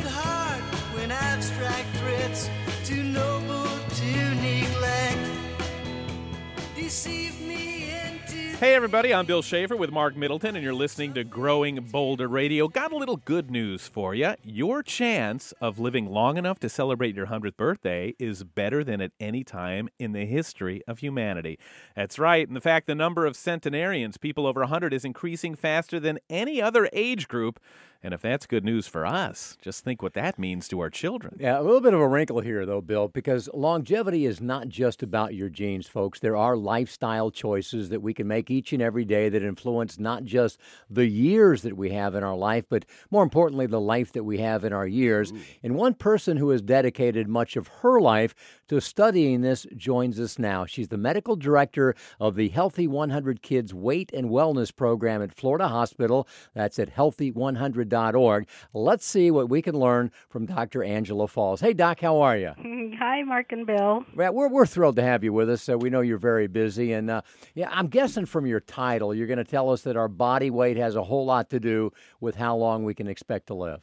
it hard when abstract threats noble to neglect deceive me Hey, everybody, I'm Bill Shafer with Marc Middleton, and you're listening to Growing Bolder Radio. Got a little good news for you. Your chance of living long enough to celebrate your 100th birthday is better than at any time in the history of humanity. That's right. In fact, the number of centenarians, people over 100, is increasing faster than any other age group. And if that's good news for us, just think what that means to our children. Yeah, a little bit of a wrinkle here, though, Bill, because longevity is not just about your genes, folks. There are lifestyle choices that we can make each and every day that influence not just the years that we have in our life, but more importantly, the life that we have in our years. And one person who has dedicated much of her life to studying this joins us now. She's the medical director of the Healthy 100 Kids Weight and Wellness Program at Florida Hospital. That's at healthy100.org. Let's see what we can learn from Dr. Angela Fals. Hey, Doc, how are you? Hi, Marc and Bill. We're, we're thrilled to have you with us. Uh, we know you're very busy. And uh, yeah, I'm guessing from your title, you're going to tell us that our body weight has a whole lot to do with how long we can expect to live.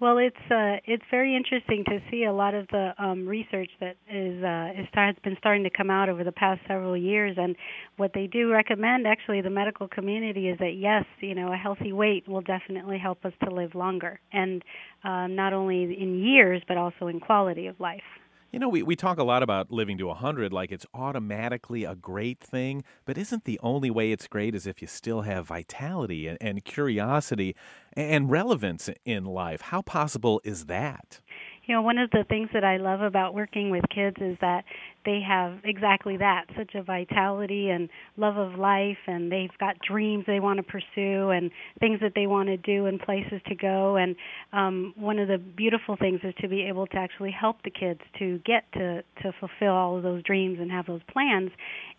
Well, it's uh, it's very interesting to see a lot of the um, research that is uh, is start, has been starting to come out over the past several years, and what they do recommend, actually, the medical community is that yes, you know, a healthy weight will definitely help us to live longer, and uh, not only in years but also in quality of life. You know, we, we talk a lot about living to 100 like it's automatically a great thing, but isn't the only way it's great is if you still have vitality and, and curiosity and relevance in life? How possible is that? You know, one of the things that I love about working with kids is that they have exactly that such a vitality and love of life, and they've got dreams they want to pursue and things that they want to do and places to go. And um, one of the beautiful things is to be able to actually help the kids to get to, to fulfill all of those dreams and have those plans.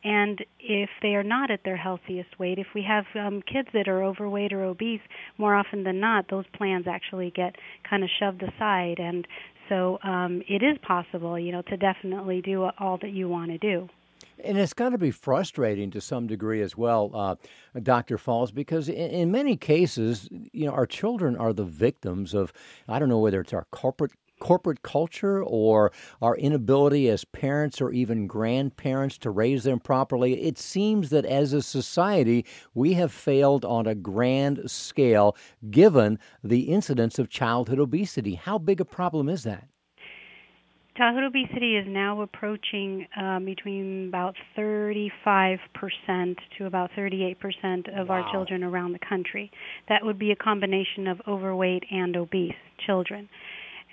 And if they are not at their healthiest weight, if we have um, kids that are overweight or obese, more often than not, those plans actually get kind of shoved aside. And so um, it is possible, you know, to definitely do all that you want to do. And it's got to be frustrating to some degree as well, uh, Dr. Fals, because in, in, many cases, you know, our children are the victims of, I don't know whether it's our corporate corporate culture or our inability as parents or even grandparents to raise them properly. It seems that as a society, we have failed on a grand scale given the incidence of childhood obesity. How big a problem is that? Childhood obesity is now approaching um, between about 35% to about 38% of wow. our children around the country. That would be a combination of overweight and obese children.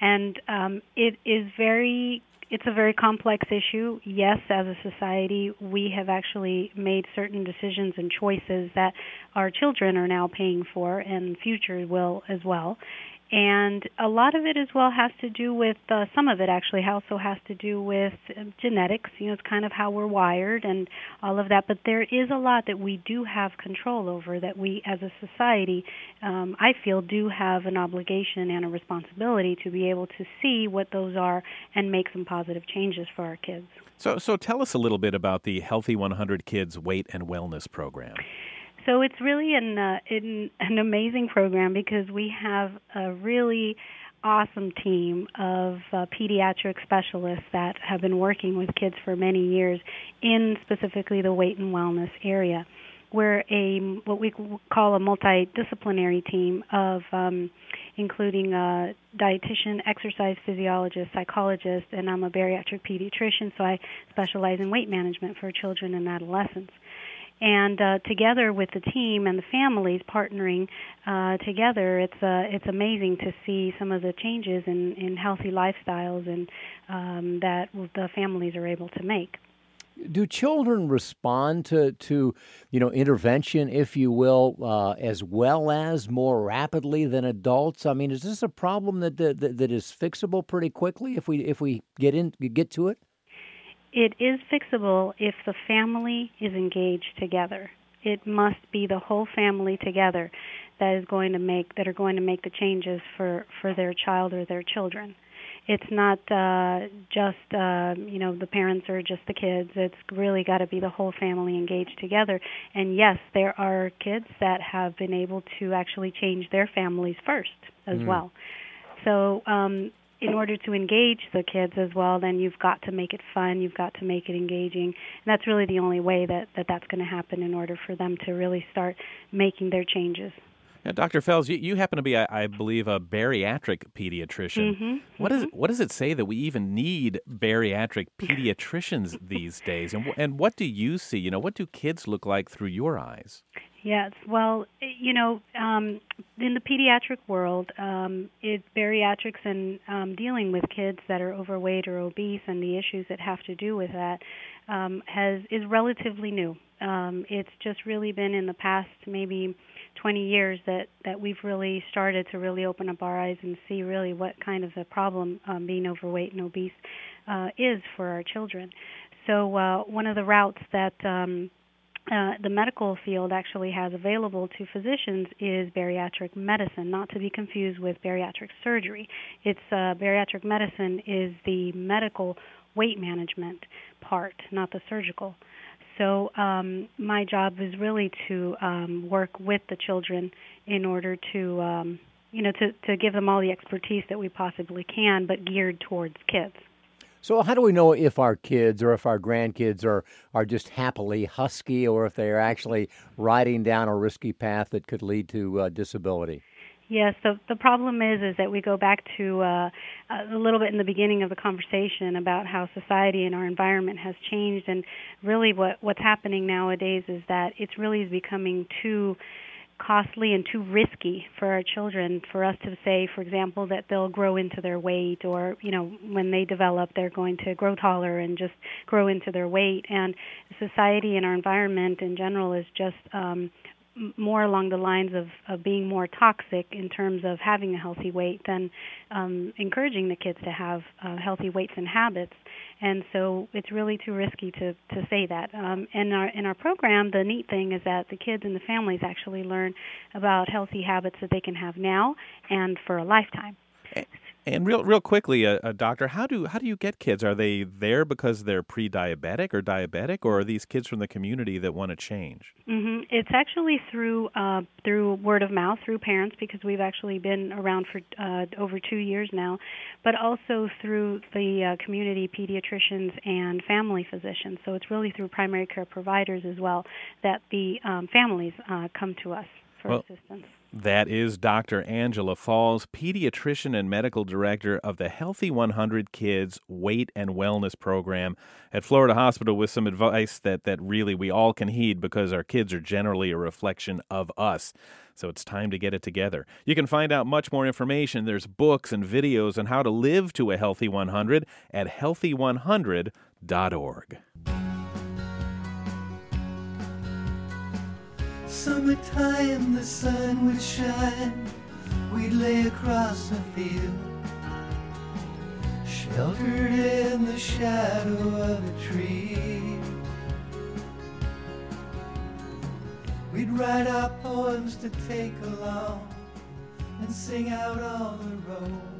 And um, it is very it's a very complex issue. Yes, as a society, we have actually made certain decisions and choices that our children are now paying for, and future will as well and a lot of it as well has to do with uh, some of it actually also has to do with uh, genetics. You know it's kind of how we're wired and all of that. But there is a lot that we do have control over that we as a society um, i feel do have an obligation and a responsibility to be able to see what those are and make some positive changes for our kids. So so tell us a little bit about the healthy 100 kids weight and wellness program so it's really an, uh, an an amazing program because we have a really awesome team of uh, pediatric specialists that have been working with kids for many years in specifically the weight and wellness area. We're a what we call a multidisciplinary team of um, including a dietitian, exercise physiologist, psychologist, and I'm a bariatric pediatrician, so I specialize in weight management for children and adolescents and uh, together with the team and the families partnering uh, together, it's uh, it's amazing to see some of the changes in, in healthy lifestyles and um, that the families are able to make. Do children respond to, to you know intervention, if you will, uh, as well as more rapidly than adults? I mean, is this a problem that, that that is fixable pretty quickly if we if we get in get to it? It is fixable if the family is engaged together. It must be the whole family together that is going to make that are going to make the changes for for their child or their children. It's not uh, just uh, you know the parents or just the kids. It's really got to be the whole family engaged together. And yes, there are kids that have been able to actually change their families first as mm. well. so um, in order to engage the kids as well, then you've got to make it fun. You've got to make it engaging, and that's really the only way that, that that's going to happen in order for them to really start making their changes. Now, Dr. Fals, you, you happen to be, I, I believe, a bariatric pediatrician. Mm-hmm, What, is, what does it say that we even need bariatric pediatricians these days? And, and what do you see? You know, what do kids look like through your eyes? Yes, well, eh, you know, um, in the pediatric world, um, it bariatrics and um, dealing with kids that are overweight or obese and the issues that have to do with that um, has is relatively new. Um, it's just really been in the past maybe 20 years that that we've really started to really open up our eyes and see really what kind of a problem um, being overweight and obese uh, is for our children. So uh, one of the routes that um, uh, the medical field actually has available to physicians is bariatric medicine, not to be confused with bariatric surgery. It's uh, bariatric medicine is the medical weight management part, not the surgical. So um, my job is really to um, work with the children in order to, um, you know, to, to give them all the expertise that we possibly can, but geared towards kids. So, how do we know if our kids or if our grandkids are, are just happily husky or if they are actually riding down a risky path that could lead to uh, disability? Yes, the the problem is is that we go back to uh, a little bit in the beginning of the conversation about how society and our environment has changed, and really what what's happening nowadays is that it's really becoming too costly and too risky for our children for us to say for example that they'll grow into their weight or you know when they develop they're going to grow taller and just grow into their weight. And society and our environment in general is just um more along the lines of, of being more toxic in terms of having a healthy weight than um, encouraging the kids to have uh, healthy weights and habits. And so it's really too risky to, to say that. Um, in our in our program, the neat thing is that the kids and the families actually learn about healthy habits that they can have now and for a lifetime. And real, real quickly, uh, uh, doctor, how do how do you get kids? Are they there because they're pre-diabetic or diabetic, or are these kids from the community that want to change? hmm It's actually through uh, through word of mouth, through parents, because we've actually been around for uh, over two years now, but also through the uh, community pediatricians and family physicians. So it's really through primary care providers as well that the um, families uh, come to us for Well, assistance. That is Dr. Angela Fals, pediatrician and medical director of the Healthy 100 Kids Weight and Wellness Program at Florida Hospital with some advice that, that really we all can heed because our kids are generally a reflection of us. So it's time to get it together. You can find out much more information. There's books and videos on how to live to a healthy 100 at healthy100.org. Summertime, the sun would shine. We'd lay across the field, sheltered in the shadow of a tree. We'd write our poems to take along and sing out on the road.